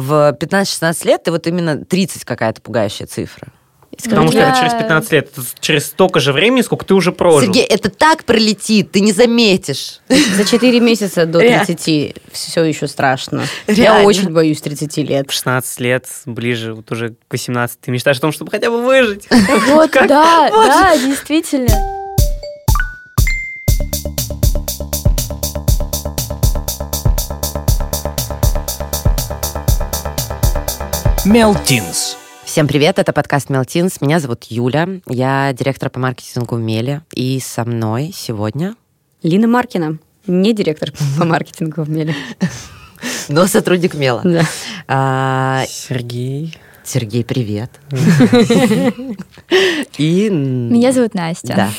в 15-16 лет ты вот именно 30 какая-то пугающая цифра. Потому что это через 15 лет, это через столько же времени, сколько ты уже прожил. Сергей, это так пролетит, ты не заметишь. За 4 месяца до Реально. 30 все еще страшно. Реально. Я очень боюсь 30 лет. В 16 лет, ближе вот уже к 18, ты мечтаешь о том, чтобы хотя бы выжить. Вот, да, да, действительно. Мелтинс. Всем привет, это подкаст Мелтинс. Меня зовут Юля, я директор по маркетингу в Меле. И со мной сегодня, Лина Маркина, не директор по маркетингу в Меле. но сотрудник Мела. Да. А, Сергей. Сергей, привет. И... Меня зовут Настя. Да.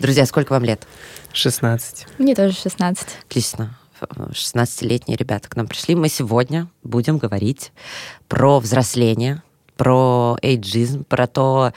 Друзья, сколько вам лет? 16. Мне тоже 16. Отлично. 16-летние ребята к нам пришли. Мы сегодня будем говорить про взросление, про эйджизм, про то,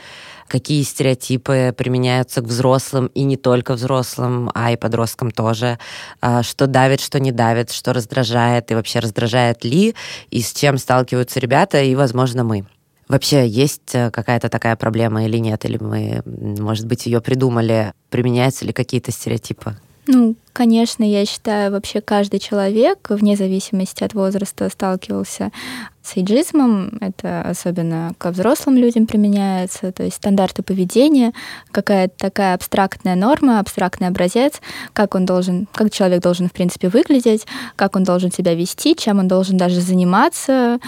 какие стереотипы применяются к взрослым и не только взрослым, а и подросткам тоже, а, что давит, что не давит, что раздражает и вообще раздражает ли, и с чем сталкиваются ребята и, возможно, мы. Вообще есть э, какая-то такая проблема или нет, или мы, может быть, ее придумали, применяются ли какие-то стереотипы? Ну, конечно, я считаю, вообще каждый человек, вне зависимости от возраста, сталкивался с эйджизмом. Это особенно ко взрослым людям применяется. То есть стандарты поведения, какая-то такая абстрактная норма, абстрактный образец, как он должен, как человек должен, в принципе, выглядеть, как он должен себя вести, чем он должен даже заниматься.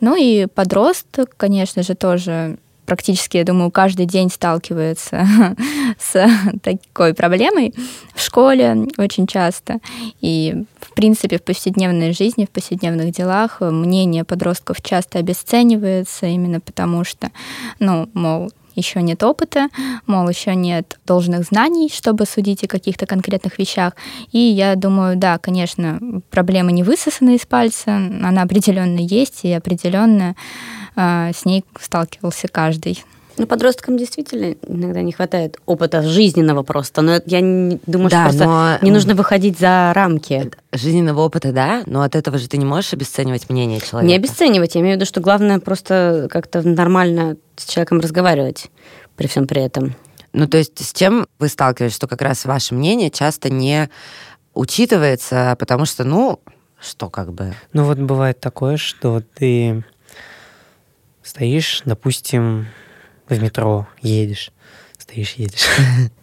Ну и подросток, конечно же, тоже практически, я думаю, каждый день сталкивается с такой проблемой в школе очень часто. И, в принципе, в повседневной жизни, в повседневных делах мнение подростков часто обесценивается именно потому, что, ну, мол, еще нет опыта, мол, еще нет должных знаний, чтобы судить о каких-то конкретных вещах. И я думаю, да, конечно, проблема не высосана из пальца, она определенно есть, и определенно с ней сталкивался каждый. Ну, подросткам действительно иногда не хватает опыта жизненного просто. Но я не- думаю, Да, что просто но- не нужно выходить за рамки. Жизненного опыта, да, но от этого же ты не можешь обесценивать мнение человека. Не обесценивать. Я имею в виду, что главное просто как-то нормально с человеком разговаривать при всем при этом. Ну, то есть с чем вы сталкиваетесь, что как раз ваше мнение часто не учитывается, потому что, ну, что как бы... Ну вот бывает такое, что ты стоишь, допустим, в метро, едешь. Стоишь, едешь.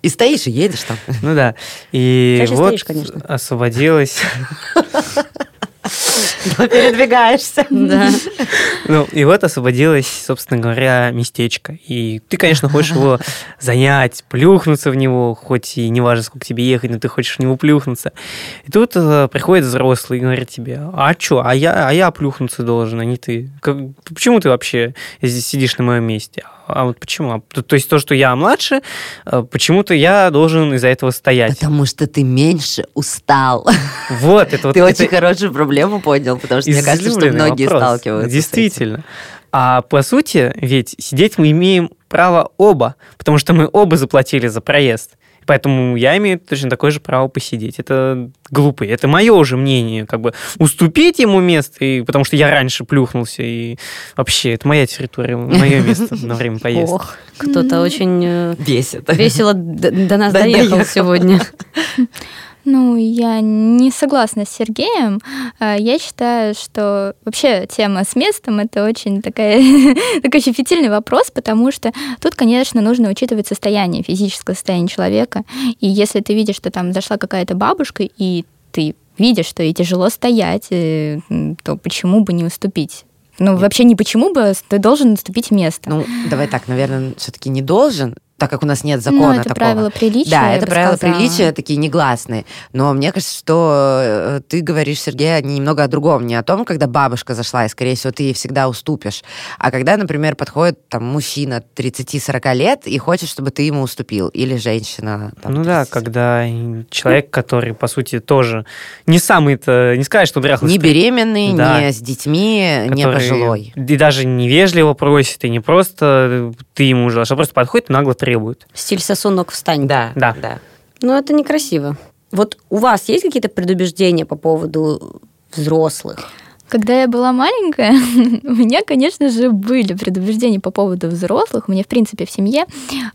И стоишь, и едешь там. Ну да. И Чаще вот стоишь, конечно. освободилась. Передвигаешься. Да. Ну, и вот освободилось, собственно говоря, местечко. И ты, конечно, хочешь его занять, плюхнуться в него, хоть и не важно, сколько тебе ехать, но ты хочешь в него плюхнуться. И тут э, приходит взрослый и говорит тебе, а что, а я, а я плюхнуться должен, а не ты. Как- почему ты вообще здесь сидишь на моем месте? А вот почему? А то, то есть то, что я младше, э, почему-то я должен из-за этого стоять. Потому что ты меньше устал. Вот, это вот Ты это очень хорошую проблему понял, потому что мне кажется, что многие вопрос. сталкиваются. с этим. Действительно. А по сути, ведь сидеть мы имеем право оба, потому что мы оба заплатили за проезд. Поэтому я имею точно такое же право посидеть. Это глупо. Это мое уже мнение. Как бы уступить ему место, и, потому что я раньше плюхнулся. И вообще, это моя территория, мое место на время поездки. Ох, кто-то очень э, Бесит. весело до нас доехал. сегодня. Ну, я не согласна с Сергеем. А, Я считаю, что вообще тема с местом это очень такая, такой щепетильный вопрос, потому что тут, конечно, нужно учитывать состояние, физическое состояние человека. И если ты видишь, что там зашла какая-то бабушка, и ты видишь, что ей тяжело стоять, э, то почему бы не уступить? Ну, вообще не почему бы, ты должен уступить место. Ну, давай так, наверное, все-таки не должен, так как у нас нет Ну, закона это такого. правила приличия. Да, это правила сказала. приличия такие негласные. Но мне кажется, что э, ты говоришь, Сергей, немного о другом. Не о том, когда бабушка зашла, и, скорее всего, ты ей всегда уступишь. А когда, например, подходит там мужчина 30-40 лет и хочет, чтобы ты ему уступил. Или женщина. там, Ну да, 30. когда человек, который, по сути, тоже не самый-то, не сказать, что дряхлый, Не беременный, Да. не с детьми, не который пожилой. И даже невежливо просит, и не просто ты ему желаешь, а просто подходит и нагло требует. Стиль сосунок встань. Да, Да. да. Ну, это некрасиво. Вот у вас есть какие-то предубеждения по поводу взрослых? Когда я была маленькая, у меня, конечно же, были предубеждения по поводу взрослых. У меня, в принципе, в семье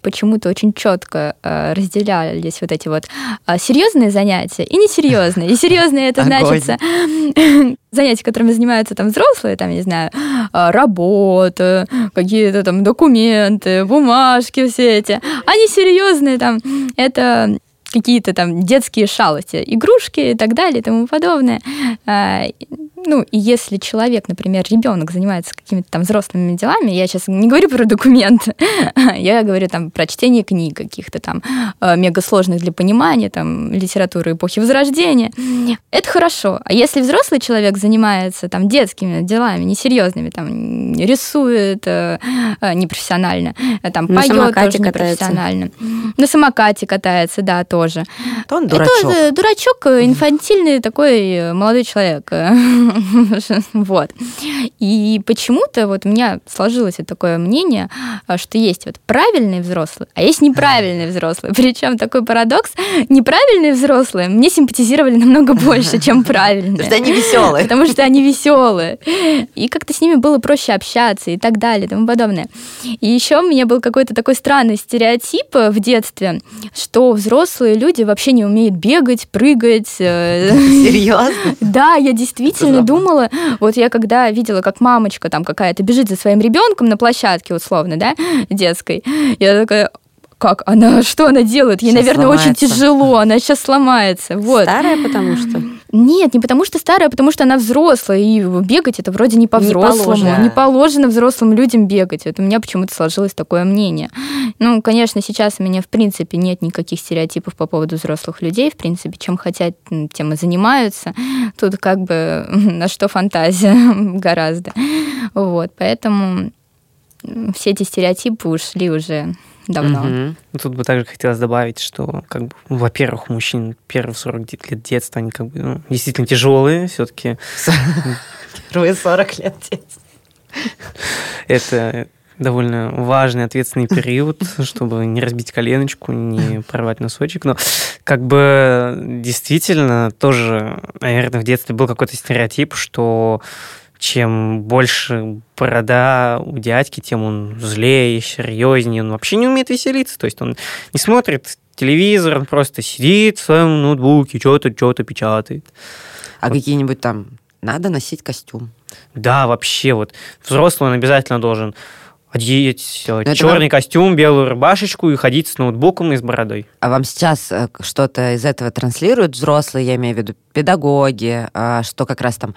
почему-то очень четко э, разделялись вот эти вот э, серьезные занятия и несерьезные. И серьезные это значится занятия, которыми занимаются там взрослые, там, не знаю, э, работа, какие-то там документы, бумажки все эти. А несерьезные там, это какие-то там детские шалости, игрушки и так далее и тому подобное. Ну, и если человек, например, ребенок занимается какими-то там взрослыми делами, я сейчас не говорю про документы, я говорю там про чтение книг каких-то там э, мегасложных для понимания, там литературы эпохи Возрождения, это хорошо. А если взрослый человек занимается там детскими делами, несерьезными, там рисует э, э, непрофессионально, там На поет тоже катается. непрофессионально, на самокате катается, да, тоже. То он дурачок. Это дурачок, инфантильный такой молодой человек. Вот. И почему-то вот у меня сложилось вот такое мнение, а, что есть вот правильный взрослый, а есть неправильный взрослый. Причем такой парадокс, неправильные взрослые мне симпатизировали намного больше, чем правильные. Потому что они веселые. Потому что они веселые. И как-то с ними было проще общаться и так далее и тому подобное. И еще у меня был какой-то такой странный стереотип э, в детстве, что взрослые люди вообще не умеют бегать, прыгать. э, Серьезно? Да, я действительно Забавно. думала, вот я когда видела, как мамочка там какая-то бежит за своим ребенком на площадке условно, да, детской, я такая, как она, что она делает? Ей, Щас наверное, очень сломается. тяжело, она сейчас сломается. Вот. Старая, потому что. Нет, не потому что старая, а потому что она взрослая, и бегать это вроде не по-взрослому. положено. Не положено взрослым людям бегать. Вот у меня почему-то сложилось такое мнение. Ну, конечно, сейчас у меня, в принципе, нет никаких стереотипов по поводу взрослых людей. В принципе, чем хотят, тем и занимаются. Тут как бы на что фантазия гораздо. Вот, поэтому все эти стереотипы ушли уже давно. Ну, Тут бы также хотелось добавить, что, как бы, во-первых, мужчин первые 40 де- лет детства, они как бы ну, действительно тяжелые, все-таки Первые 40 лет детства. это довольно важный, ответственный период, чтобы не разбить коленочку, не порвать носочек. Но как бы действительно тоже, наверное, в детстве был какой-то стереотип, что чем больше борода у дядьки, тем он злее, серьезнее, он вообще не умеет веселиться. То есть он не смотрит телевизор, он просто сидит в своем ноутбуке, что-то, что-то печатает. А какие-нибудь там... Надо носить костюм. Да, вообще, вот взрослый он обязательно должен одеть это черный костюм, белую рубашечку и ходить с ноутбуком и с бородой. А вам сейчас э, что-то из этого транслируют взрослые, я имею в виду педагоги, а, что как раз там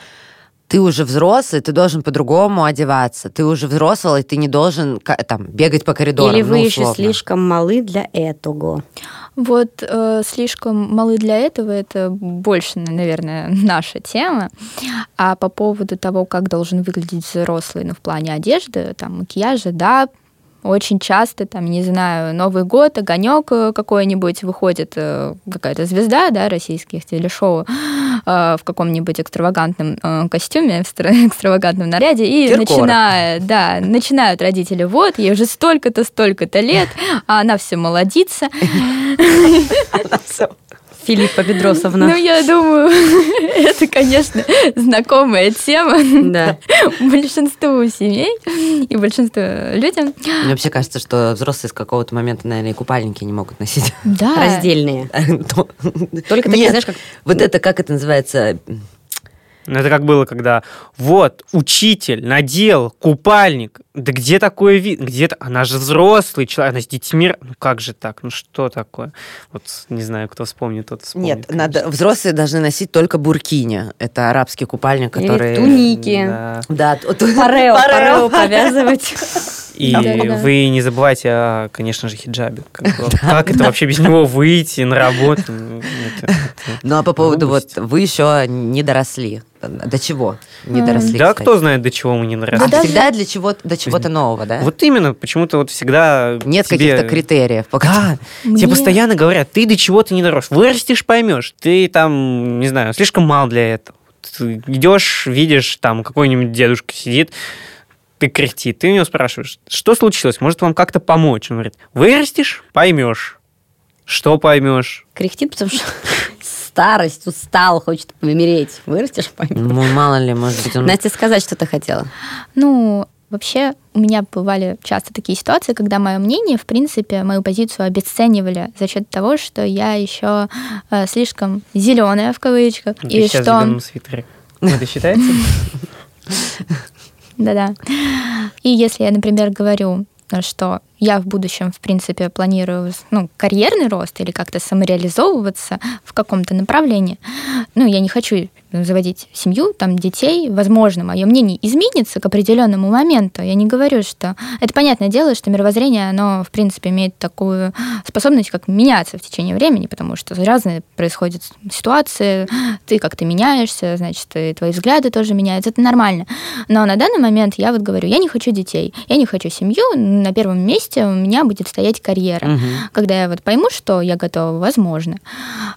ты уже взрослый, ты должен по-другому одеваться. Ты уже взрослый, ты не должен там бегать по коридорам. Или вы ну, еще слишком малы для этого. Вот э, слишком малы для этого, это больше, наверное, наша тема. А по поводу того, как должен выглядеть взрослый, ну, в плане одежды, там, макияжа, да, очень часто, там, не знаю, Новый год, огонек э, какой-нибудь выходит, э, какая-то звезда, да, российских телешоу, в каком-нибудь экстравагантном э, костюме, экстра- экстравагантном наряде, и Киркоров. начинает, да, начинают родители, вот, ей уже столько-то, столько-то лет, а она все молодится, Филиппа ну, Бедросовна. я думаю, это, конечно, знакомая тема Да. большинству семей и большинству людям. Мне вообще кажется, что взрослые с какого-то момента, наверное, и купальники не могут носить. Да. Раздельные. То- Только такие, знаешь, как Вот это, как это называется? Ну, это как было, когда вот, учитель надел купальник. Да где такое вид? Где-то... Она же взрослый человек, она с детьми. Ну, как же так? Ну, что такое? Вот, не знаю, кто вспомнит, тот вспомнит. Нет, надо, взрослые должны носить только буркини. Это арабский купальник, Или который... туники. Да. Да, Парео, парео. парео повязывать. И Да-да-да. вы не забывайте о, конечно же, хиджабе. Как, это вообще без него выйти на работу? Ну, это- это- Ну а по поводу вот вы еще не доросли. До чего не доросли? Да, кстати? кто знает, до чего мы не А наросли. даже- всегда для чего до чего-то нового, да? Вот именно, почему-то вот всегда Нет тебе- каких-то критериев. по Да, Мне- тебе постоянно говорят, ты до чего ты не дорос. Вырастешь, поймешь. Ты там, не знаю, слишком мал для этого. Ты идешь, видишь, там какой-нибудь дедушка сидит, ты кряхтит, ты у него спрашиваешь, что случилось, может вам как-то помочь? Он говорит, вырастешь, поймешь. Что поймешь? Кряхтит, потому что старость, устал, хочет помереть. Вырастешь, поймешь. Ну, мало ли, может быть, он... Настя, сказать что-то хотела. Ну, вообще, у меня бывали часто такие ситуации, когда мое мнение, в принципе, мою позицию обесценивали за счет того, что я еще э, слишком зеленая в кавычках. Ты и сейчас в что... зеленом свитере. Это считается? Да-да. И если я, например, говорю, что я в будущем, в принципе, планирую ну, карьерный рост или как-то самореализовываться в каком-то направлении. Ну, я не хочу заводить семью, там, детей. Возможно, мое мнение изменится к определенному моменту. Я не говорю, что... Это понятное дело, что мировоззрение, оно, в принципе, имеет такую способность, как меняться в течение времени, потому что разные происходят ситуации, ты как-то меняешься, значит, и твои взгляды тоже меняются. Это нормально. Но на данный момент я вот говорю, я не хочу детей, я не хочу семью. На первом месте месте у меня будет стоять карьера. Угу. Когда я вот пойму, что я готова, возможно.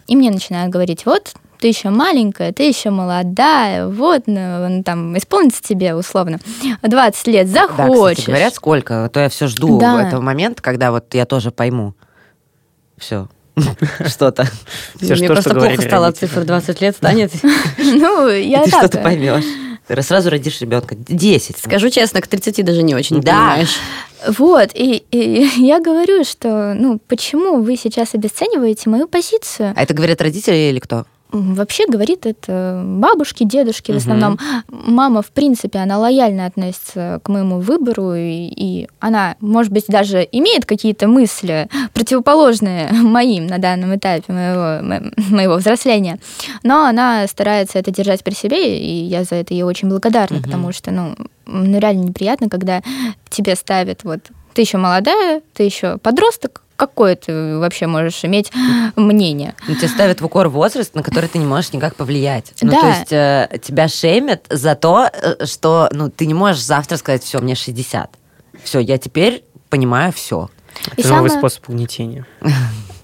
И мне начинают говорить, вот, ты еще маленькая, ты еще молодая, вот, ну, там, исполнится тебе, условно, 20 лет, захочешь. Да, кстати, говорят, сколько, а то я все жду Да. этого момента, когда вот я тоже пойму. Все. Что-то. Мне что- просто что плохо стало от цифр 20 лет станет. Ну, я И ты так... что-то поймешь. Ты сразу родишь ребенка. 10. Скажу честно, к 30 даже не очень Да. понимаешь. Вот, и, и я говорю, что, ну, почему вы сейчас обесцениваете мою позицию? А это говорят родители или кто? Вообще говорит это бабушки, дедушки в основном. Мама, в принципе, она лояльно относится к моему выбору, и, и она, может быть, даже имеет какие-то мысли противоположные моим на данном этапе моего, мо- моего взросления, но она старается это держать при себе, и я за это ей очень благодарна, Мгм. потому что, ну, ну, реально неприятно, когда тебе ставят вот ты еще молодая, ты еще подросток, какое ты вообще можешь иметь мнение? Ну, тебе ставят в укор возраст, на который ты не можешь никак повлиять. Ну, Да. то есть э, тебя шеймят за то, э, что ну, ты не можешь завтра сказать, все, мне 60. Все, я теперь понимаю все. И Это новый самое- способ угнетения.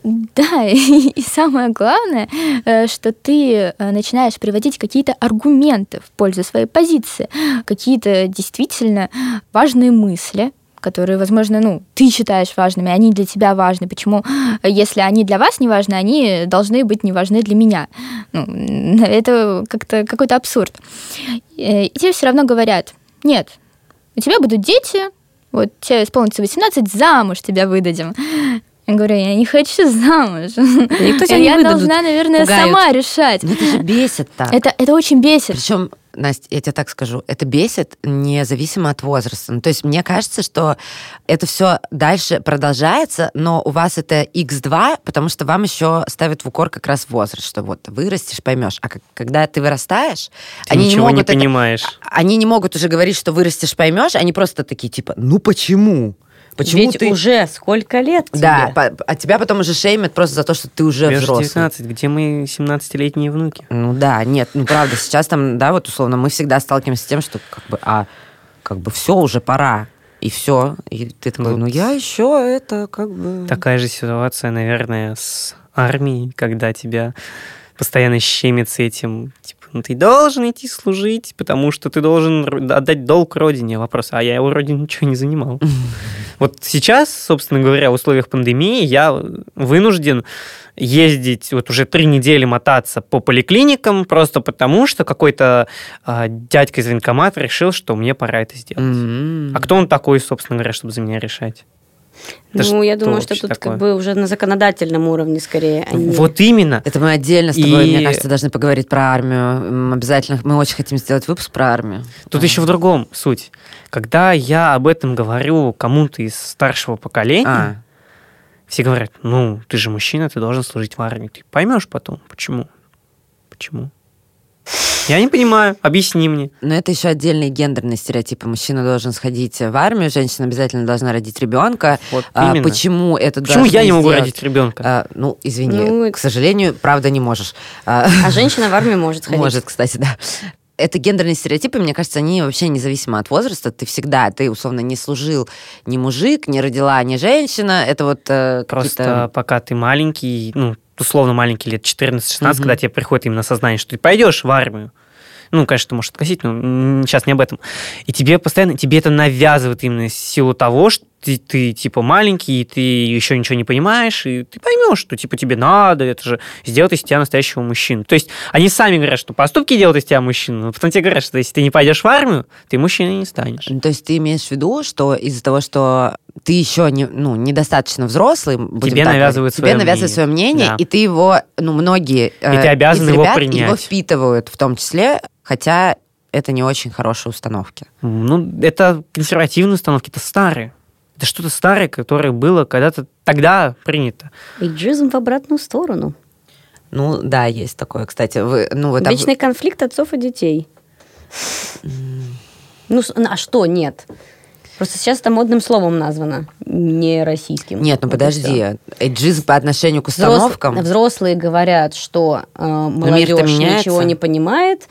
Да, и, и самое главное, э, что ты э, начинаешь приводить какие-то аргументы в пользу своей позиции, какие-то действительно важные мысли, которые, возможно, ну, ты считаешь важными, они для тебя важны. Почему, если они для вас не важны, они должны быть не важны для меня? Ну, это как-то какой-то абсурд. Э, И тебе все равно говорят, нет, у тебя будут дети, вот тебе исполнится 18, замуж тебя выдадим. Я говорю, я не хочу замуж. Никто тебя не я выдадут, должна, наверное, пугают. сама решать. Ну, это же бесит так. Это, это очень бесит. Причем, Настя, я тебе так скажу, это бесит независимо от возраста. Ну, то есть мне кажется, что это все дальше продолжается, но у вас это x2, потому что вам еще ставят в укор как раз возраст, что вот вырастешь, поймешь. А как- когда ты вырастаешь, Ты они не ничего не могут это- понимаешь. они не могут уже говорить, что вырастешь, поймешь, они просто такие типа, ну почему? Почему Ведь ты... уже сколько лет тебе? Да, по- а тебя потом уже шеймят просто за то, что ты уже Тебе взрослый. 19, где мои 17-летние внуки? Ну да, нет, ну правда, сейчас там, да, вот условно, мы всегда сталкиваемся с тем, что как бы, а как бы все уже пора, и все, и ты такой, Вот. ну я еще это как бы. Такая же ситуация, наверное, с армией, когда тебя постоянно щемят с этим. Типа, ну ты должен идти служить, потому что ты должен отдать долг родине. Вопрос, а я у родине ничего не занимал. Вот сейчас, собственно говоря, в условиях пандемии я вынужден ездить, вот уже три недели мотаться по поликлиникам, просто потому что какой-то а, дядька из военкомата решил, что мне пора это сделать. М. А кто он такой, собственно говоря, чтобы за меня решать? Это Ну, я думаю, что тут такое? как бы уже на законодательном уровне скорее. а не- Вот именно. Это мы отдельно с тобой, И- мне кажется, должны поговорить про армию. Обязательно, мы очень хотим сделать выпуск про армию. Тут Да. еще в другом суть. Когда я об этом говорю кому-то из старшего поколения, А, все говорят, ну, ты же мужчина, ты должен служить в армии. Ты поймешь потом, почему. Почему? Я не понимаю, объясни мне. но это еще отдельные гендерные стереотипы. Мужчина должен сходить в армию, женщина обязательно должна родить ребенка. Вот А, именно. почему это Почему я не могу сделать? родить ребенка? А, ну, извини, Ну, к сожалению, правда, не можешь. А, А женщина в армию может ходить. Может, кстати, да. Это гендерные стереотипы, мне кажется, они вообще независимо от возраста. Ты всегда, ты условно не служил ни мужик, не родила, ни женщина. Это вот э, Просто пока ты маленький, ну, условно маленький, лет 14-16, Мгм. когда тебе приходит именно сознание, что ты пойдешь в армию, ну, конечно, ты можешь откосить, но сейчас не об этом. И тебе постоянно, тебе это навязывают именно силу того, что ты, ты типа маленький, и ты еще ничего не понимаешь, и ты поймешь, что типа тебе надо, это же сделать из тебя настоящего мужчину. То есть они сами говорят, что поступки делают из тебя мужчину, но потом тебе говорят, что если ты не пойдешь в армию, ты мужчиной не станешь. Ну, То есть ты имеешь в виду, что из-за того, что ты еще не, ну, недостаточно взрослый, Тебе так навязывают тебе свое навязывают мнение. свое мнение, Да. и ты его, ну, многие э, ты обязан из его ребят принять. его впитывают в том числе, хотя это не очень хорошие установки. Ну, это консервативные установки, это старые. Это что-то старое, которое было когда-то тогда принято. Эйджизм в обратную сторону. Ну, да, есть такое, кстати. Вы, ну, вот, вы- Вечный конфликт отцов и детей. Ну, а что нет? Просто сейчас это модным словом названо, не российским. Нет, ну Вот подожди. Эйджизм по отношению к установкам... Взрослые говорят, что э, молодежь ничего не понимает,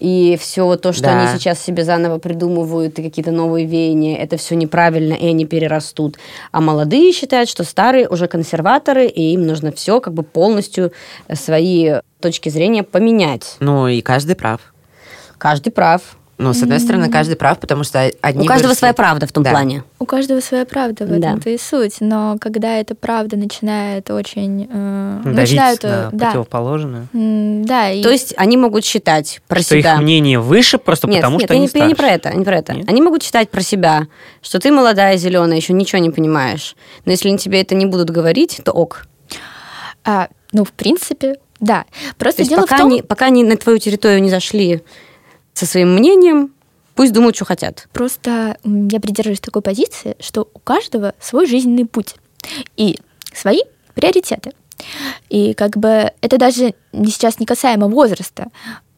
и все то, что Да. они сейчас себе заново придумывают, и какие-то новые веяния, это все неправильно, и они перерастут. А молодые считают, что старые уже консерваторы, и им нужно все как бы полностью э, свои точки зрения поменять. Ну, и каждый прав. Каждый прав. Ну, с одной стороны, каждый прав, потому что одни... У каждого выросли- своя правда в том Да. плане. У каждого своя правда, в Да. этом-то и суть. Но когда эта правда начинает очень... э, Давить начинают, на э, да, противоположное. М, да, и То есть они могут считать про Что себя. их мнение выше просто Нет, потому, нет, что я они не, я не старше. про это, не про это. Нет? Они могут считать про себя, что ты молодая, зеленая, еще ничего не понимаешь. Но если они тебе это не будут говорить, то ок. а, ну, в принципе, да. То Просто есть дело пока, в том, они, пока они на твою территорию не зашли со своим мнением, пусть думают, что хотят. Просто я придерживаюсь такой позиции, что у каждого свой жизненный путь и свои приоритеты. И как бы это даже не сейчас не касаемо возраста.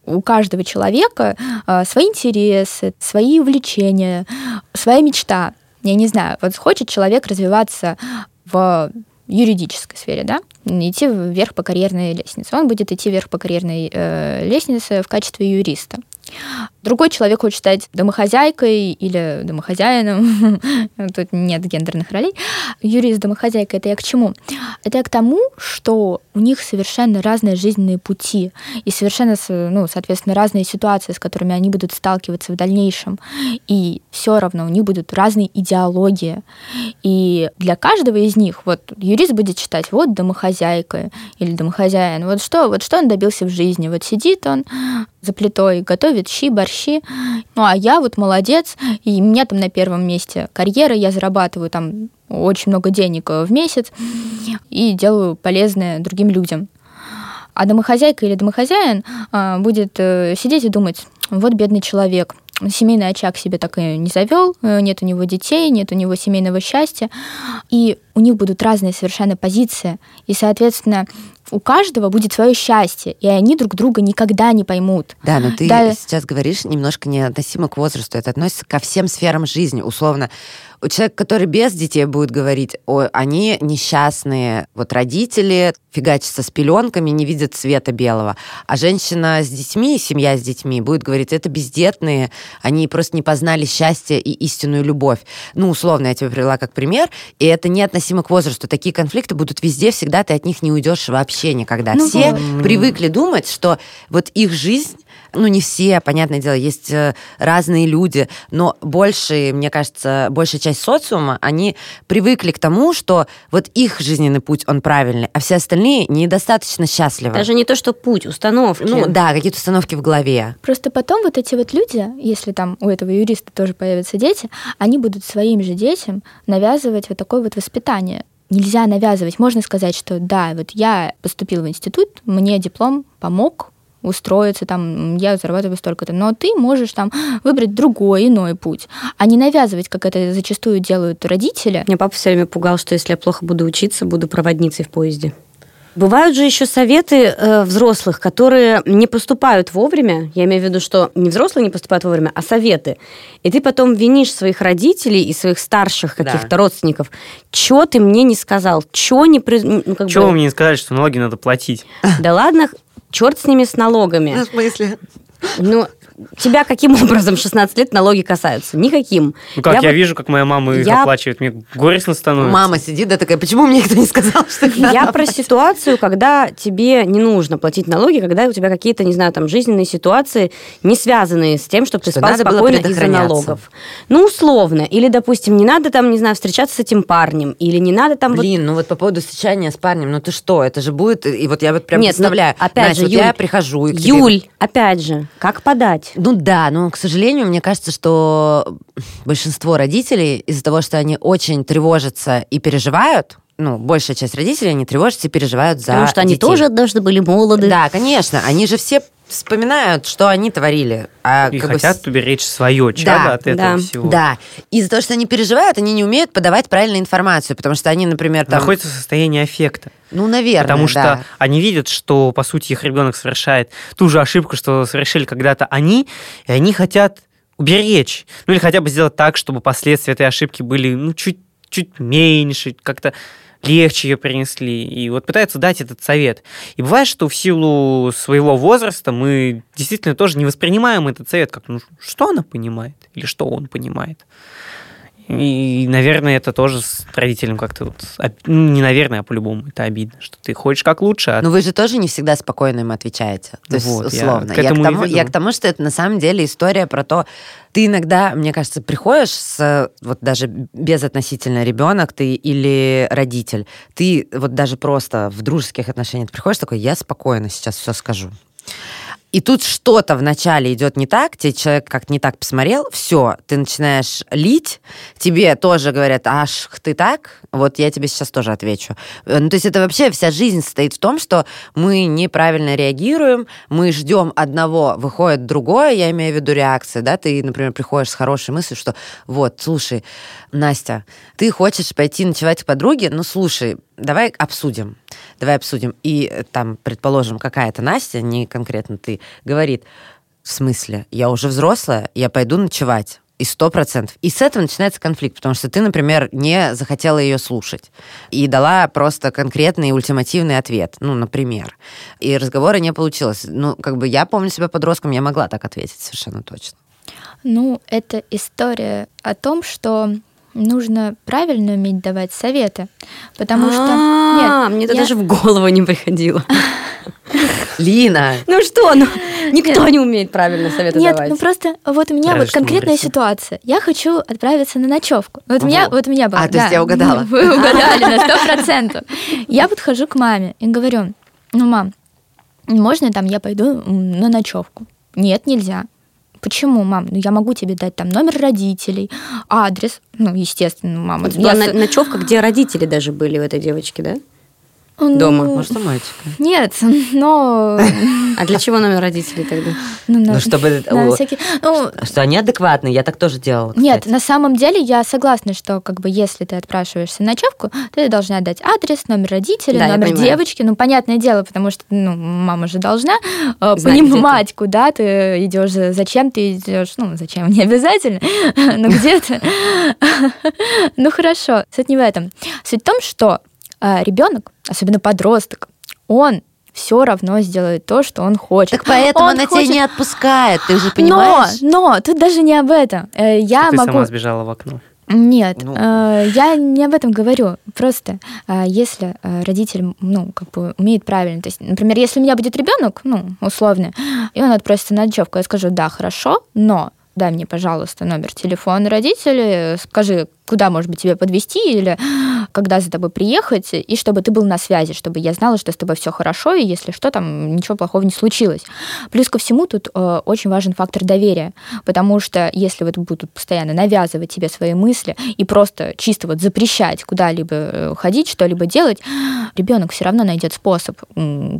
У каждого человека а, свои интересы, свои увлечения, своя мечта. Я не знаю, вот хочет человек развиваться в юридической сфере, да, идти вверх по карьерной лестнице. Он будет идти вверх по карьерной э, лестнице в качестве юриста. 啊。Другой человек хочет стать домохозяйкой или домохозяином. Тут нет гендерных ролей. Юрист, домохозяйка, это я к чему? Это я к тому, что у них совершенно разные жизненные пути и совершенно, ну, соответственно, разные ситуации, с которыми они будут сталкиваться в дальнейшем. И все равно у них будут разные идеологии. И для каждого из них, вот юрист будет читать, вот домохозяйка или домохозяин, вот что, вот что он добился в жизни. Вот сидит он за плитой, готовит щи, борщи. Ну, а я вот молодец, и меня там на первом месте карьера, я зарабатываю там очень много денег э, в месяц и делаю полезное другим людям. А домохозяйка или домохозяин а, будет э, сидеть и думать, вот бедный человек, семейный очаг себе так и не завел, э, нет у него детей, нет у него семейного счастья, и у них будут разные совершенно позиции, и, соответственно, у каждого будет свое счастье, и они друг друга никогда не поймут. Да, но ты Да. сейчас говоришь немножко неотносимо к возрасту. Это относится ко всем сферам жизни. Условно, у человека, который без детей будет говорить, о, они несчастные, вот родители фигачатся с пеленками, не видят цвета белого. А женщина с детьми, семья с детьми будет говорить, это бездетные, они просто не познали счастье и истинную любовь. Ну, условно, я тебе привела как пример, и это не относимо к возрасту. Такие конфликты будут везде, всегда ты от них не уйдешь вообще никогда. Ну Все вот. привыкли думать, что вот их жизнь, ну не все, понятное дело, есть э, разные люди, но больше, мне кажется, большая часть социума, они привыкли к тому, что вот их жизненный путь, он правильный, а все остальные недостаточно счастливы. Даже не то, что путь, установки. ну да, какие-то установки в голове. Просто потом вот эти вот люди, если там у этого юриста тоже появятся дети, они будут своим же детям навязывать вот такое вот воспитание. Нельзя навязывать. Можно сказать, что да, вот я поступил в институт, мне диплом помог устроиться, там, я зарабатываю столько-то, но ты можешь там выбрать другой, иной путь, а не навязывать, как это зачастую делают родители. Меня папа все время пугал, что если я плохо буду учиться, буду проводницей в поезде. Бывают же еще советы э, взрослых, которые не поступают вовремя. Я имею в виду, что не взрослые не поступают вовремя, а советы. И ты потом винишь своих родителей и своих старших Да. каких-то родственников. Чё ты мне не сказал? Чё не... при- Ну, как Чего бы- вы мне не сказали, что налоги надо платить? Да ладно, черт с ними, с налогами. смысле? Ну, тебя каким образом 16 лет налоги касаются? Никаким. Ну как, я, вот- вижу, как моя мама их я- оплачивает, мне горестно становится. Мама сидит, да такая, почему мне никто не сказал, что их Я надо про платить?» ситуацию, когда тебе не нужно платить налоги, когда у тебя какие-то, не знаю, там жизненные ситуации, не связанные с тем, чтобы ты Что спал спокойно из-за налогов. Ну, условно. Или, допустим, не надо там, не знаю, встречаться с этим парнем, или не надо там... вот- Блин, ну вот по поводу встречания с парнем, ну ты что, это же будет, и вот я вот прям Нет, ну, представляю, опять Настя, же, вот я Юль, прихожу и к тебе Юль, опять же, как подать? Ну да, но, к сожалению, мне кажется, что большинство родителей из-за того, что они очень тревожатся и переживают, ну, большая часть родителей, они тревожатся и переживают за Потому что они детей. тоже однажды были молоды. Да, конечно, они же все вспоминают, что они творили. А И как бы хотят с- уберечь свое чадо Да, от этого да, всего. Да, из-за того, что они переживают, они не умеют подавать правильную информацию, потому что они, например, там... Находятся в состоянии аффекта. Ну, наверное, Потому что да. они видят, что, по сути, их ребенок совершает ту же ошибку, что совершили когда-то они, и они хотят уберечь. Ну, или хотя бы сделать так, чтобы последствия этой ошибки были, ну, чуть, чуть меньше, как-то легче ее принесли. И вот пытаются дать этот совет. И бывает, что в силу своего возраста мы действительно тоже не воспринимаем этот совет как, ну, что она понимает? Или что он понимает? И, наверное, это тоже с родителям как-то вот... об- ну, Не наверное, а по-любому это обидно, что ты хочешь как лучше, а Но вы же тоже не всегда спокойно им отвечаете. То есть, Вот, я условно. к Я, к этому и тому, я к тому, что это на самом деле история про то, ты иногда, мне кажется, приходишь с, вот даже безотносительно ребенок ты или родитель, ты вот даже просто в дружеских отношениях приходишь такой, я спокойно сейчас все скажу. И тут что-то вначале идет не так, тебе человек как-то не так посмотрел, все, ты начинаешь лить, тебе тоже говорят, аж ты так, вот я тебе сейчас тоже отвечу. Э, Ну, то есть это вообще вся жизнь состоит в том, что мы неправильно реагируем, мы ждем одного, выходит другое, я имею в виду реакции, да, ты, например, приходишь с хорошей мыслью, что вот, слушай, Настя, ты хочешь пойти ночевать к подруге, ну, слушай, давай обсудим, давай обсудим. И э, там, предположим, какая-то Настя, не конкретно ты, говорит, в смысле, я уже взрослая, я пойду ночевать. И сто процентов. И с этого начинается конфликт, потому что ты, например, не захотела ее слушать и дала просто конкретный ультимативный ответ, ну, например. И разговора не получилось. Ну, как бы я помню себя подростком, я могла так ответить совершенно точно. Ну, это история о том, что нужно правильно уметь давать советы. Потому что... А, Нет, мне это даже в голову не приходило. Лина! Ну что, ну никто не умеет правильно советы Нет, давать. ну просто вот у меня вот конкретная ситуация. Я хочу отправиться на ночевку. Вот у меня, Во. вот у меня было. А, то есть я угадала. Вы угадали на сто процентов. Я подхожу к маме и говорю, ну, мам, можно там я пойду на ночевку? Нет, нельзя. Почему, мам? Ну, я могу тебе дать там номер родителей, адрес. Ну, естественно, мама. Была на- ночевка, где родители даже были у этой девочки, да? Ну, дома, Может, у мальчика? Нет, но... А для чего номер родителей тогда? Ну, на- Ну, чтобы... на о, всякий- ну, Что они адекватные, я так тоже делала. Нет, кстати. на самом деле я согласна, что как бы если ты отпрашиваешься на ночевку, ты должна дать адрес, номер родителей, Да, номер девочки. Ну, понятное дело, потому что ну, мама же должна э, Знать, понимать, куда ты идешь, за- зачем ты идешь. Ну, зачем, не обязательно, но где-то. Ну, хорошо, суть не в этом. Суть в том, что ребенок, особенно подросток, он все равно сделает то, что он хочет. Так поэтому Он она хочет- тебя не отпускает, ты же понимаешь? Но, но тут даже не об этом. Э, Я ты могу. сама сбежала в окно. Нет, Ну. э, я не об этом говорю. Просто э, если э, родитель, ну, как бы умеет правильно, то есть, например, если у меня будет ребенок, ну, условно, и он отпросится на ночевку, я скажу, да, хорошо, но дай мне, пожалуйста, номер телефона родителей, скажи, куда, может быть, тебя подвести или когда за тобой приехать, и чтобы ты был на связи, чтобы я знала, что с тобой все хорошо, и если что, там ничего плохого не случилось. Плюс ко всему тут э, очень важен фактор доверия, потому что если вот будут постоянно навязывать тебе свои мысли и просто чисто вот запрещать куда-либо э, ходить, что-либо делать, ребенок все равно найдет способ,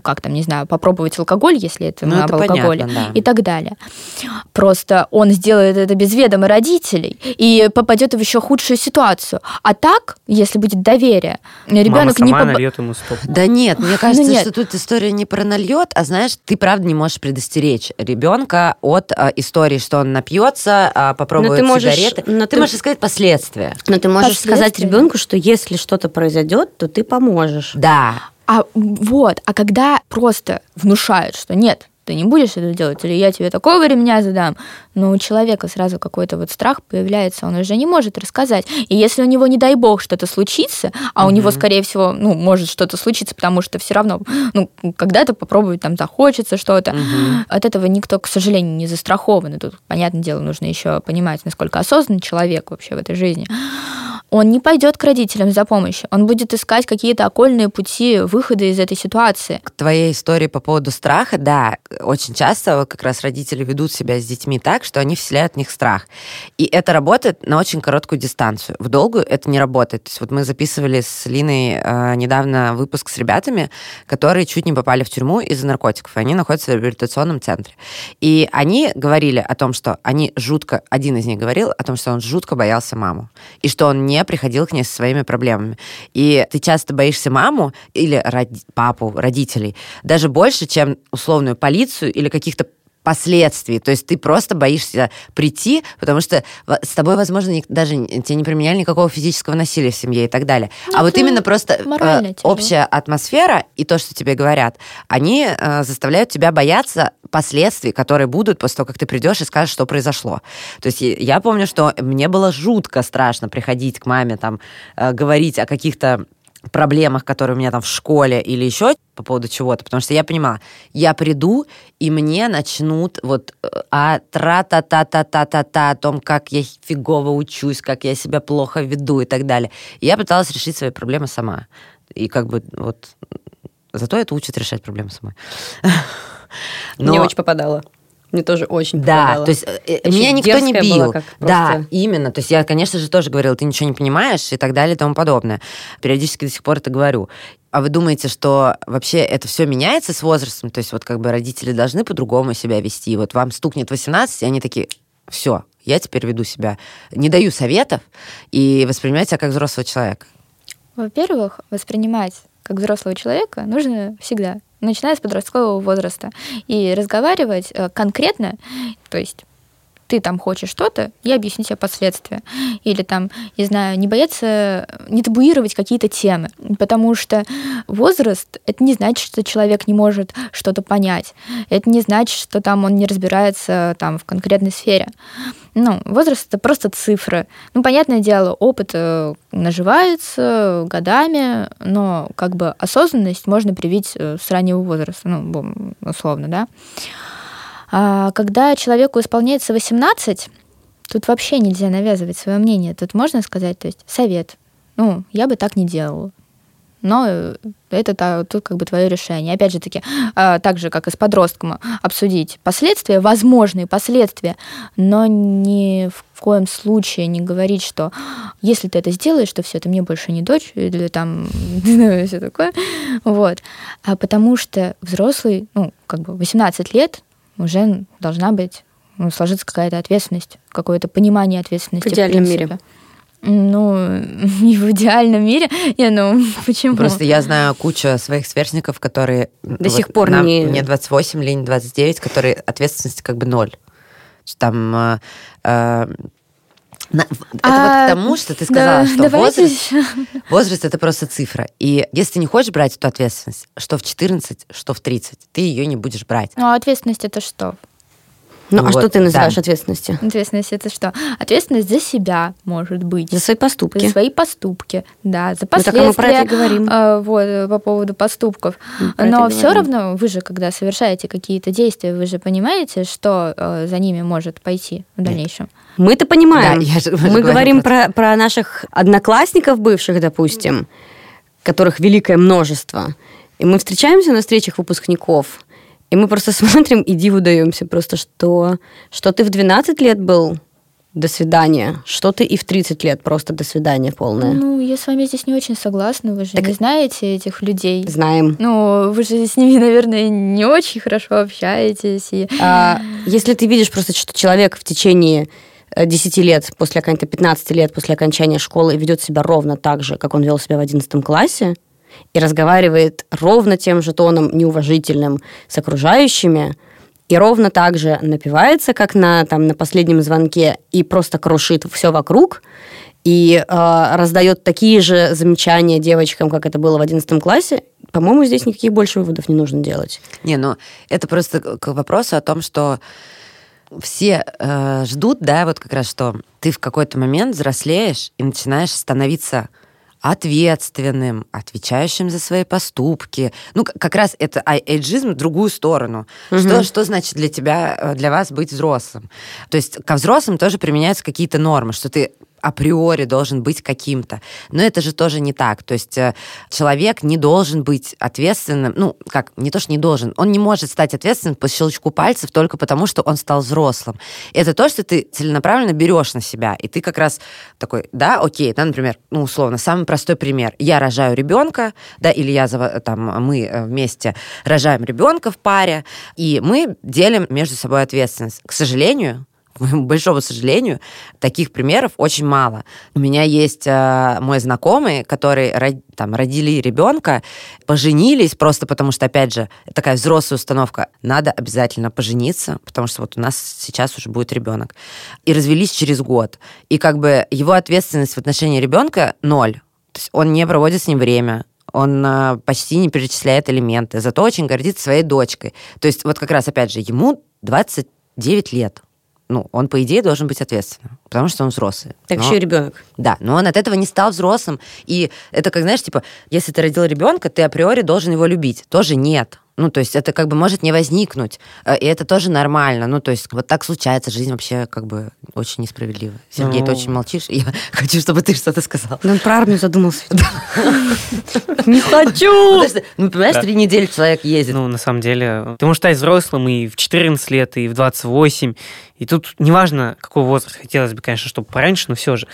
как там, не знаю, попробовать алкоголь, если это Ну, об это алкоголе, понятно, да. и так далее. Просто он сделает это без ведома родителей и попадет в еще худшую ситуацию. А так, если будет доверие, ребенок Мама не поба- нальет ему стоп. Да нет, мне кажется, нет. что тут история не про нальет, а знаешь, ты правда не можешь предостеречь ребенка от а, истории, что он напьется, а, попробует ты можешь- сигареты. но ты ты- можешь сказать последствия. Но ты можешь сказать ребенку, что если что-то произойдет, то ты поможешь. Да. А вот, а когда просто внушают, что нет, ты не будешь это делать, или я тебе такого ремня задам. Но у человека сразу какой-то вот страх появляется, он уже не может рассказать. И если у него, не дай бог, что-то случится, а у него, скорее всего, ну, может что-то случиться, потому что все равно, ну, когда-то попробовать там захочется что-то. От этого никто, к сожалению, не застрахован. И тут, понятное дело, нужно еще понимать, насколько осознанный человек вообще в этой жизни он не пойдет к родителям за помощью, он будет искать какие-то окольные пути выхода из этой ситуации. К твоей истории по поводу страха, да, очень часто как раз родители ведут себя с детьми так, что они вселяют в них страх. И это работает на очень короткую дистанцию. В долгую это не работает. То есть вот мы записывали с Линой э, недавно выпуск с ребятами, которые чуть не попали в тюрьму из-за наркотиков, они находятся в реабилитационном центре. И они говорили о том, что они жутко, один из них говорил о том, что он жутко боялся маму, и что он не приходил к ней со своими проблемами. И ты часто боишься маму или роди- папу, родителей, даже больше, чем условную полицию или каких-то последствий. То есть ты просто боишься прийти, потому что с тобой, возможно, даже тебе не применяли никакого физического насилия в семье и так далее. Ну, а вот именно просто э, общая атмосфера и то, что тебе говорят, они э, заставляют тебя бояться последствий, которые будут после того, как ты придешь и скажешь, что произошло. То есть я помню, что мне было жутко страшно приходить к маме, там, э, говорить о каких-то проблемах, которые у меня там в школе или еще по поводу чего-то, потому что я понимала, я приду, и мне начнут вот э, а тра-та-та-та-та-та-та о том, как я фигово учусь, как я себя плохо веду и так далее. И я пыталась решить свои проблемы сама. И как бы вот зато это учит решать проблемы самой. Но... Мне очень попадало. Мне тоже очень Да, попадало. то есть э, Очень меня никто не бил. Да, именно. То есть я, конечно же, тоже говорила, ты ничего не понимаешь и так далее и тому подобное. Периодически до сих пор это говорю. А вы думаете, что вообще это все меняется с возрастом? То есть вот как бы родители должны по-другому себя вести. Вот вам стукнет 18, и они такие, все, я теперь веду себя, не даю советов и воспринимать себя как взрослого человека. Во-первых, воспринимать как взрослого человека нужно всегда начиная с подросткового возраста. И разговаривать э, конкретно, то есть ты там хочешь что-то, я объясню тебе последствия. Или там, не знаю, не бояться, не табуировать какие-то темы. Потому что возраст, это не значит, что человек не может что-то понять. Это не значит, что там он не разбирается там в конкретной сфере. Ну, возраст это просто цифры. Ну, понятное дело, опыт э, наживается годами, но как бы осознанность можно привить э, с раннего возраста, ну, условно, да. А когда человеку исполняется 18, тут вообще нельзя навязывать свое мнение. Тут можно сказать, то есть совет. Ну, я бы так не делала. Но это тут как бы твое решение. Опять же таки, а, так же, как и с подростком, обсудить последствия, возможные последствия, но ни в коем случае не говорить, что если ты это сделаешь, то все, ты мне больше не дочь, или там все такое. Вот. А потому что взрослый, ну, как бы 18 лет, уже должна быть ну, сложиться какая-то ответственность, какое-то понимание ответственности. В идеальном в мире. Ну, не в идеальном мире. Не, ну, почему? Просто я знаю кучу своих сверстников, которые... До вот сих пор нам, не... Мне 28, Лене 29, которые ответственность как бы ноль. Там... Э, э, это а, вот к тому, что ты сказала, да, что возраст, возраст это просто цифра. И если ты не хочешь брать эту ответственность, что в 14, что в 30, ты ее не будешь брать. Ну, а ответственность это что? Ну, вот, а что ты называешь да. ответственностью? Ответственность это что? Ответственность за себя, может быть. За свои поступки. За свои поступки, да, за последствия. Ну, так мы про это говорим. Э, вот, по поводу поступков. Но все равно вы же, когда совершаете какие-то действия, вы же понимаете, что э, за ними может пойти в дальнейшем. Мы-то понимаем. Да, я же, мы, мы говорим про, про наших одноклассников бывших, допустим, которых великое множество. И мы встречаемся на встречах выпускников – и мы просто смотрим и диву даемся просто, что, что ты в 12 лет был до свидания, что ты и в 30 лет просто до свидания полное. Ну, я с вами здесь не очень согласна, вы же так... не знаете этих людей. Знаем. Ну, вы же с ними, наверное, не очень хорошо общаетесь. И... А, если ты видишь просто, что человек в течение 10 э, лет, после окончания, 15 лет после окончания школы ведет себя ровно так же, как он вел себя в 11 классе, и разговаривает ровно тем же тоном неуважительным с окружающими, и ровно так же напивается, как на, там, на последнем звонке, и просто крушит все вокруг, и э, раздает такие же замечания девочкам, как это было в 11 классе, По-моему, здесь никаких больше выводов не нужно делать. Не, ну это просто к вопросу о том, что все э, ждут, да, вот как раз, что ты в какой-то момент взрослеешь и начинаешь становиться ответственным, отвечающим за свои поступки. Ну, как раз это эйджизм в другую сторону. Угу. Что, что значит для тебя, э, для вас быть взрослым? То есть ко взрослым тоже применяются какие-то нормы, что ты априори должен быть каким-то. Но это же тоже не так. То есть э, человек не должен быть ответственным, ну, как, не то, что не должен, он не может стать ответственным по щелчку пальцев только потому, что он стал взрослым. Это то, что ты целенаправленно берешь на себя, и ты как раз такой, да, окей, да, например, ну, условно, самый простой пример. Я рожаю ребенка, да, или я, там, мы э, вместе рожаем ребенка в паре, и мы делим между собой ответственность. К сожалению, к большому сожалению, таких примеров очень мало. У меня есть э, мой знакомый, который там, родили ребенка, поженились просто потому, что, опять же, такая взрослая установка, надо обязательно пожениться, потому что вот у нас сейчас уже будет ребенок. И развелись через год. И как бы его ответственность в отношении ребенка ноль. То есть он не проводит с ним время, он э, почти не перечисляет элементы, зато очень гордится своей дочкой. То есть вот как раз, опять же, ему 29 лет ну, он, по идее, должен быть ответственным, потому что он взрослый. Так но... еще и ребенок. Да, но он от этого не стал взрослым. И это как, знаешь, типа, если ты родил ребенка, ты априори должен его любить. Тоже нет. Ну, то есть это как бы может не возникнуть, э, и это тоже нормально. Ну, то есть вот так случается, жизнь вообще как бы очень несправедлива. Сергей, ну... ты очень молчишь, я хочу, чтобы ты что-то сказал. Ну, он про армию задумался. Не хочу! Ну, понимаешь, три недели человек ездит. Ну, на самом деле, ты можешь стать взрослым и в 14 лет, и в 28, и тут неважно, какой возраст, хотелось бы, конечно, чтобы пораньше, но все же.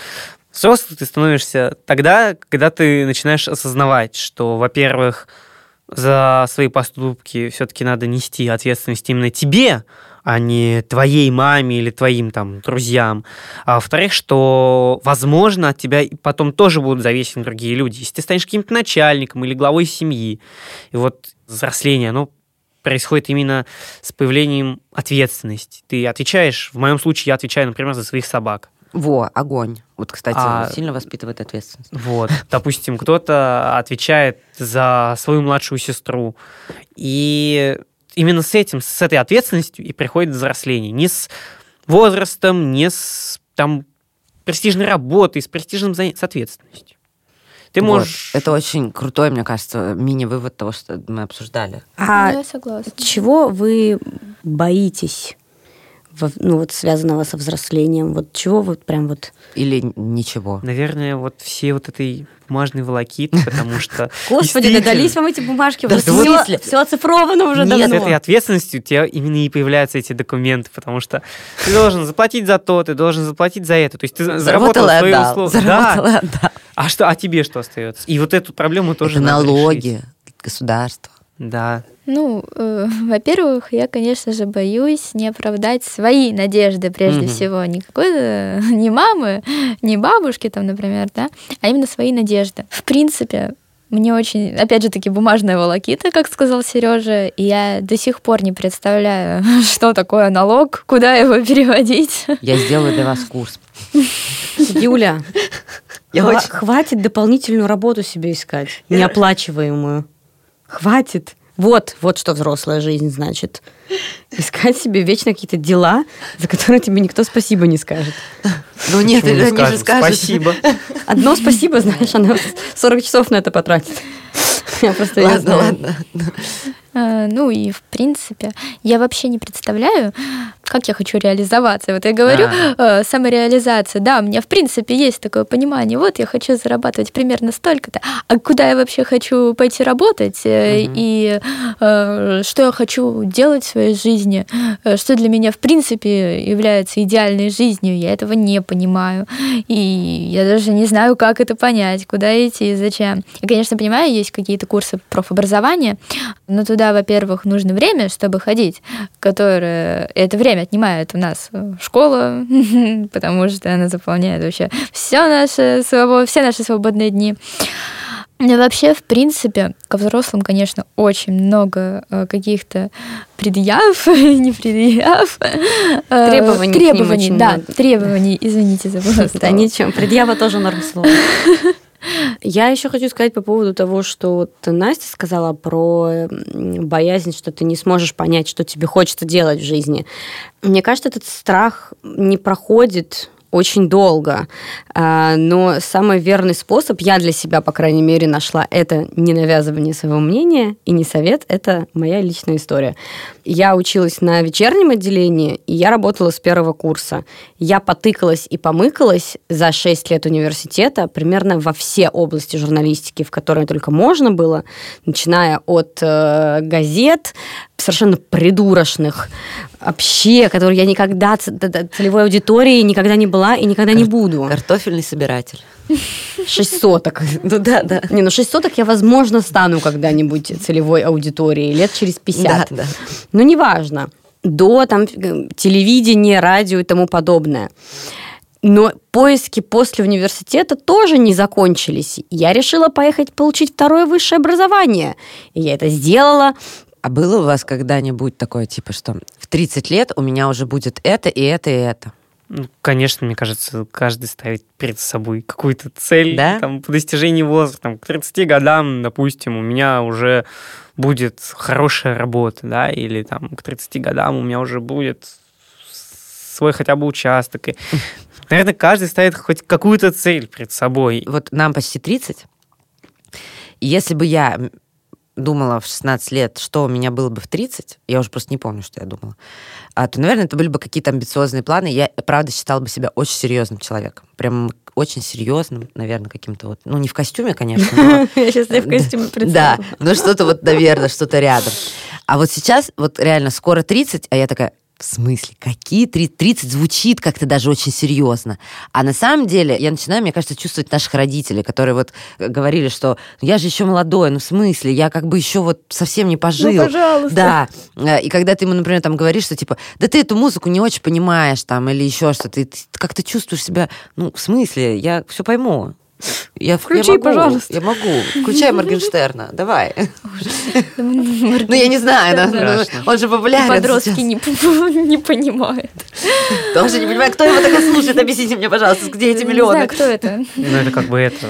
Взрослым ты становишься тогда, когда ты начинаешь осознавать, что, во-первых, за свои поступки все-таки надо нести ответственность именно тебе, а не твоей маме или твоим там друзьям. А во-вторых, что, возможно, от тебя потом тоже будут зависеть другие люди. Если ты станешь каким-то начальником или главой семьи, и вот взросление, оно происходит именно с появлением ответственности. Ты отвечаешь, в моем случае я отвечаю, например, за своих собак. Во, огонь. Вот, кстати, а, сильно воспитывает ответственность. Вот. Допустим, кто-то отвечает за свою младшую сестру. И именно с этим, с этой ответственностью и приходит взросление. Не с возрастом, не с там, престижной работой, с престижным занятием, с ответственностью. Ты можешь... Вот. Это очень крутой, мне кажется, мини-вывод того, что мы обсуждали. А Я согласна. чего вы боитесь? Ну, вот связанного со взрослением? Вот чего вот прям вот... Или ничего? Наверное, вот все вот этой бумажной волокиты, потому что... Господи, додались вам эти бумажки, да все, все оцифровано уже Нет, давно. Нет, этой ответственностью у тебя именно и появляются эти документы, потому что ты должен заплатить за то, ты должен заплатить за это. То есть ты заработал свои условия. Заработал да. А, что, а тебе что остается? И вот эту проблему тоже это налоги, государство. Да. Ну, э, во-первых, я, конечно же, боюсь не оправдать свои надежды прежде угу. всего. Не какой-то, не мамы, не бабушки там, например, да, а именно свои надежды. В принципе, мне очень, опять же таки, бумажная волокита, как сказал Сережа, и я до сих пор не представляю, что такое налог, куда его переводить. Я сделаю для вас курс. Юля, я хва- очень... хватит дополнительную работу себе искать, неоплачиваемую. Хватит. Вот, вот что взрослая жизнь значит. Искать себе вечно какие-то дела, за которые тебе никто спасибо не скажет. Ну нет, они же скажут. Спасибо. Одно спасибо, знаешь, она 40 часов на это потратит. Я просто ладно, ладно. А, ну и в принципе, я вообще не представляю, как я хочу реализоваться. Вот я говорю, а. э, самореализация, да, у меня в принципе есть такое понимание, вот я хочу зарабатывать примерно столько-то, а куда я вообще хочу пойти работать, угу. и э, что я хочу делать в своей жизни, э, что для меня в принципе является идеальной жизнью, я этого не понимаю, и я даже не знаю, как это понять, куда идти, зачем. Я, конечно, понимаю, есть какие-то курсы профобразования, но туда, во-первых, нужно время, чтобы ходить, которое это время время отнимает у нас э, школа, потому что она заполняет вообще все наши, все наши свободные дни. Но вообще, в принципе, ко взрослым, конечно, очень много э, каких-то предъяв, не предъяв. Э, требований. Требований, да, много. требований, извините, забыла. Да, ничего, предъява тоже норм слово. Я еще хочу сказать по поводу того, что вот Настя сказала про боязнь, что ты не сможешь понять, что тебе хочется делать в жизни. Мне кажется, этот страх не проходит очень долго. А, Но самый верный способ, я для себя, по крайней мере, нашла, это не навязывание своего мнения и не совет, это моя личная история. Я училась на вечернем отделении, и я работала с первого курса. Я потыкалась и помыкалась за 6 лет университета примерно во все области журналистики, в которые только можно было, начиная от э, газет, совершенно придурочных, вообще, которые я никогда целевой аудитории никогда не была и никогда не буду. Картофельный собиратель. Шесть соток. Ну да, да. Не, ну шесть соток я, возможно, стану когда-нибудь целевой аудиторией лет через 50. Да, да. Ну, неважно. До там телевидения, радио и тому подобное. Но поиски после университета тоже не закончились. Я решила поехать получить второе высшее образование. И я это сделала. А было у вас когда-нибудь такое, типа, что в 30 лет у меня уже будет это, и это, и это? Ну, конечно, мне кажется, каждый ставит перед собой какую-то цель Да? там, по достижении возраста. Там, к 30 годам, допустим, у меня уже будет хорошая работа, да, или там к 30 годам у меня уже будет свой хотя бы участок. И, наверное, каждый ставит хоть какую-то цель перед собой. Вот нам почти 30. И если бы я думала в 16 лет, что у меня было бы в 30, я уже просто не помню, что я думала, а, то, наверное, это были бы какие-то амбициозные планы. Я, правда, считала бы себя очень серьезным человеком. Прям очень серьезным, наверное, каким-то вот... Ну, не в костюме, конечно, но Я сейчас в костюме Да, но что-то вот, наверное, что-то рядом. А вот сейчас, вот реально, скоро 30, а я такая, в смысле, какие 30? 30 звучит как-то даже очень серьезно. А на самом деле я начинаю, мне кажется, чувствовать наших родителей, которые вот э, говорили, что я же еще молодой, ну в смысле, я как бы еще вот совсем не пожил. Ну, пожалуйста. Да. Э, И когда ты ему, например, там говоришь, что типа, да ты эту музыку не очень понимаешь, там, или еще что-то, ты как ты чувствуешь себя, ну, в смысле, я все пойму. Я, я Включи, могу, пожалуйста. Я могу. Включай Моргенштерна. Давай. Ну, я не знаю, да, ну, он же популярен Подростки не, по- не понимают. Тоже не понимаю, кто его так слушает. Объясните мне, пожалуйста, где эти Не миллионы? знаю, кто это. Ну, это как бы это...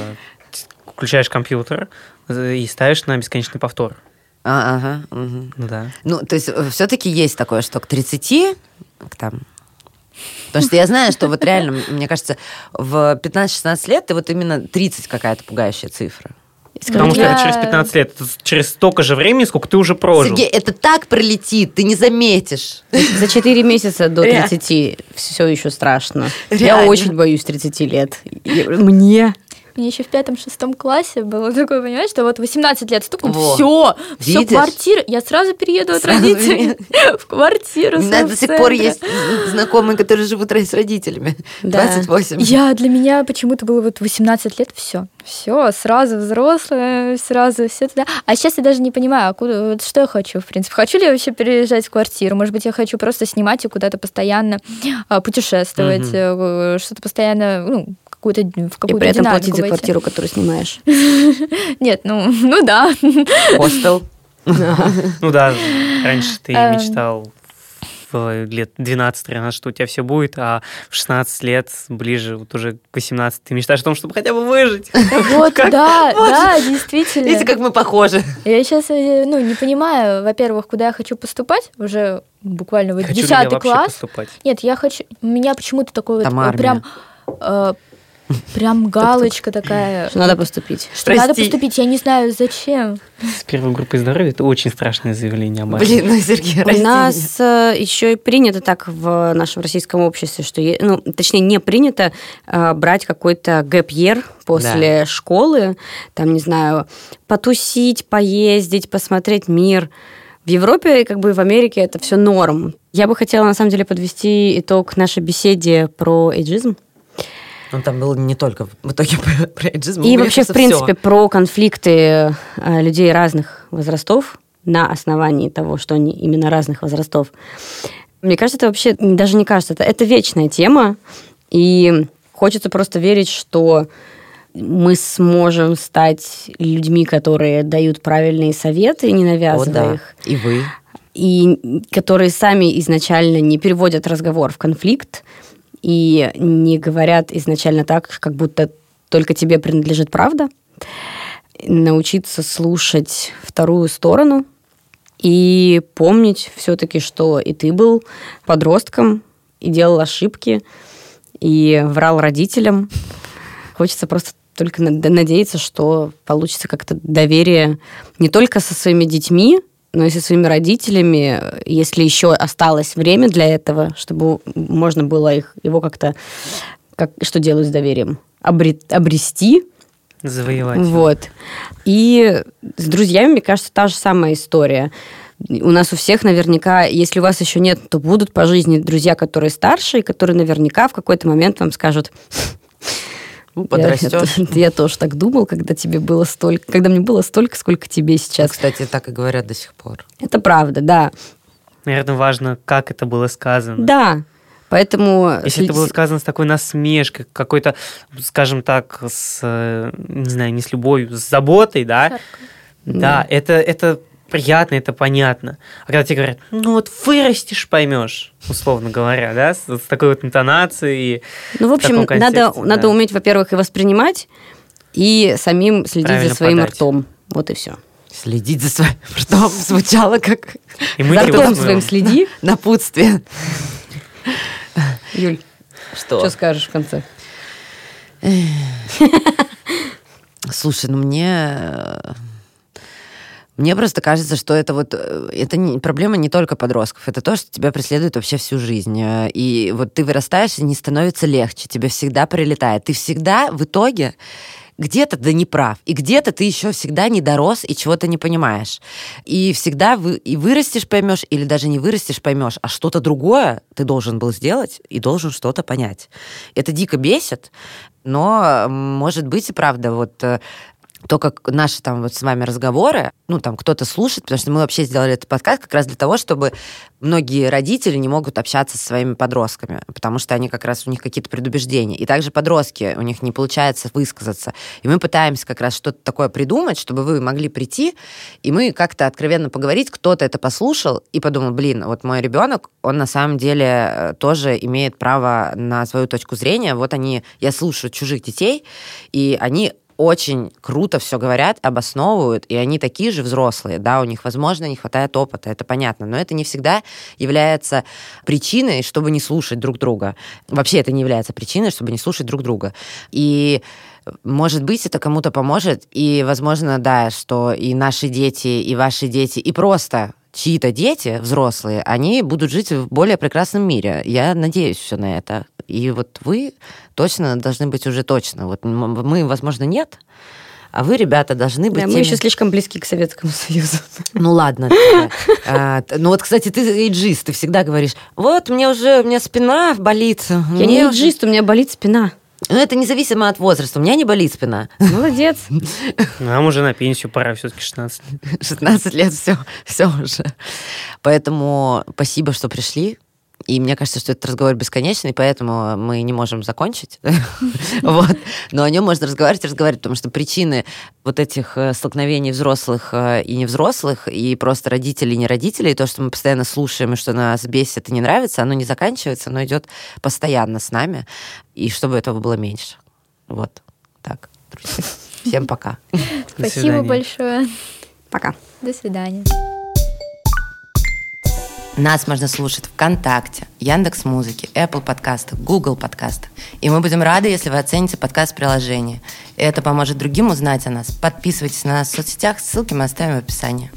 Включаешь компьютер э, и ставишь на бесконечный повтор. А, ага. Ну да. Ну, то есть все-таки есть такое, что к 30, к там... Потому что я знаю, что вот реально, мне кажется, в 15-16 лет ты вот именно 30 какая-то пугающая цифра. Потому что это через 15 лет, это через столько же времени, сколько ты уже прожил. Сергей, это так пролетит, ты не заметишь. За 4 месяца до Реально. 30 все еще страшно. Я очень боюсь 30 лет. Мне Мне еще в пятом-шестом классе было такое, понимаешь, что вот 18 лет стукнул, Во. все, все, квартира. Я сразу перееду от Сразу родителей в квартиру. У меня до сих пор есть знакомые, которые живут с родителями. Да. 28. Я для меня почему-то было вот 18 лет, все, все, сразу взрослая, сразу все туда. А сейчас я даже не понимаю, а куда, вот что я хочу, в принципе. Хочу ли я вообще переезжать в квартиру? Может быть, я хочу просто снимать и куда-то постоянно а, путешествовать, э, что-то постоянно, ну, какую-то, в и какую-то при этом платить за войти. квартиру, которую снимаешь. Нет, ну, ну да. Хостел. Ну да, раньше ты Эм. мечтал в лет 12-13, что у тебя все будет, а в 16 лет, ближе вот уже к 18, ты мечтаешь о том, чтобы хотя бы выжить. Вот, да, да, действительно. Видите, как мы похожи. Я сейчас, ну, не понимаю, во-первых, куда я хочу поступать, уже буквально вот Хочу ли я 10 вообще класс. поступать? Нет, я хочу, у меня почему-то такой Там вот э, армия. прям, э, прям галочка такая. Что надо поступить. Что надо поступить, я не знаю, зачем. С первой группой здоровья это очень страшное заявление об Блин, ну, Сергей, У нас э, еще и принято так в нашем российском обществе, что, ну, точнее, не принято э, брать какой-то гэп-ер после школы, там, не знаю, потусить, поездить, посмотреть мир. В Европе, и как бы в Америке это все норм. Я бы хотела, на самом деле, подвести итог нашей беседе про эйджизм. Ну, там было не только в итоге про, эйджизм. И вообще, в принципе, про конфликты э, людей разных возрастов на основании того, что они именно разных возрастов. Мне кажется, это вообще, даже не кажется, это, это вечная тема, и хочется просто верить, что мы сможем стать людьми, которые дают правильные советы, не всё. О, навязывая да. их, И вы. и которые сами изначально не переводят разговор в конфликт и не говорят изначально так, как будто только тебе принадлежит правда, научиться слушать вторую сторону и помнить все-таки, что и ты был подростком, и делал ошибки, и врал родителям. Хочется просто только надеяться, что получится как-то доверие не только со своими детьми, но и со своими родителями, если еще осталось время для этого, чтобы можно было их, его как-то, как, что делать с доверием, обрет, обрести, Завоевать. Вот. И с друзьями, мне кажется, та же самая история. У нас у всех наверняка, если у вас еще нет, то будут по жизни друзья, которые старше, и которые наверняка в какой-то момент вам скажут, подрастешь. Я, я, я тоже так думал, когда тебе было столько, когда мне было столько, сколько тебе сейчас. Ну, кстати, так и говорят до сих пор. Это правда, да. Наверное, важно, как это было сказано. Да. Поэтому... Если это было сказано с такой насмешкой, какой-то, скажем так, с, э, не знаю, не с любовью, с заботой, да, Шарка. да, да, это, это приятно, это понятно. А когда тебе говорят, ну вот вырастешь, поймешь, условно говоря, да, с, с такой вот интонацией. Ну, в общем, в надо, да. надо уметь, во-первых, и воспринимать, и самим следить Правильно за своим подать. ртом. Вот и все. Следить за своим ртом звучало как... И мы за ртом своим следи. Напутствие. Юль, что? Что скажешь в конце? Слушай, ну мне... Мне просто кажется, что это вот это не, проблема не только подростков, это то, что тебя преследует вообще всю жизнь. И вот ты вырастаешь, и не становится легче, тебе всегда прилетает. Ты всегда в итоге где-то ты не прав, и где-то ты еще всегда не дорос и чего-то не понимаешь. И всегда вы, и вырастешь, поймешь, или даже не вырастешь, поймешь, а что-то другое ты должен был сделать и должен что-то понять. Это дико бесит, но, может быть, и правда, вот э, то, как наши там вот с вами разговоры, ну, там кто-то слушает, потому что мы вообще сделали этот подкаст как раз для того, чтобы многие родители не могут общаться со своими подростками, потому что они как раз, у них какие-то предубеждения. И также подростки, у них не получается высказаться. И мы пытаемся как раз что-то такое придумать, чтобы вы могли прийти, и мы как-то откровенно поговорить, кто-то это послушал и подумал, блин, вот мой ребенок, он на самом деле э, тоже имеет право на свою точку зрения. Вот они, я слушаю чужих детей, и они очень круто все говорят, обосновывают, и они такие же взрослые, да, у них, возможно, не хватает опыта, это понятно, но это не всегда является причиной, чтобы не слушать друг друга. Вообще это не является причиной, чтобы не слушать друг друга. И может быть, это кому-то поможет, и, возможно, да, что и наши дети, и ваши дети, и просто чьи-то дети, взрослые, они будут жить в более прекрасном мире. Я надеюсь все на это. И вот вы точно должны быть уже точно. Вот мы, возможно, нет, а вы, ребята, должны быть... Да, теми... мы еще слишком близки к Советскому Союзу. Ну ладно. А, ну вот, кстати, ты эйджист, ты всегда говоришь, вот мне уже, у меня спина болит. Я не эйджист, у меня болит спина. Ну, это независимо от возраста. У меня не болит спина. Молодец. Нам уже на пенсию пора, все-таки 16. 16 лет, все, все уже. Поэтому спасибо, что пришли. И мне кажется, что этот разговор бесконечный, поэтому мы не можем закончить. вот. Но о нем можно разговаривать и разговаривать, потому что причины вот этих э, столкновений взрослых э, и невзрослых, и просто родителей и не родителей, то, что мы постоянно слушаем, и что нас бесит и не нравится, оно не заканчивается, оно идет постоянно с нами, и чтобы этого было меньше. Вот. Так, друзья. Всем пока. Спасибо большое. Пока. До свидания. Нас можно слушать ВКонтакте, Яндекс Музыки, Apple подкастах, Google подкастах. И мы будем рады, если вы оцените подкаст приложения. И это поможет другим узнать о нас. Подписывайтесь на нас в соцсетях, ссылки мы оставим в описании.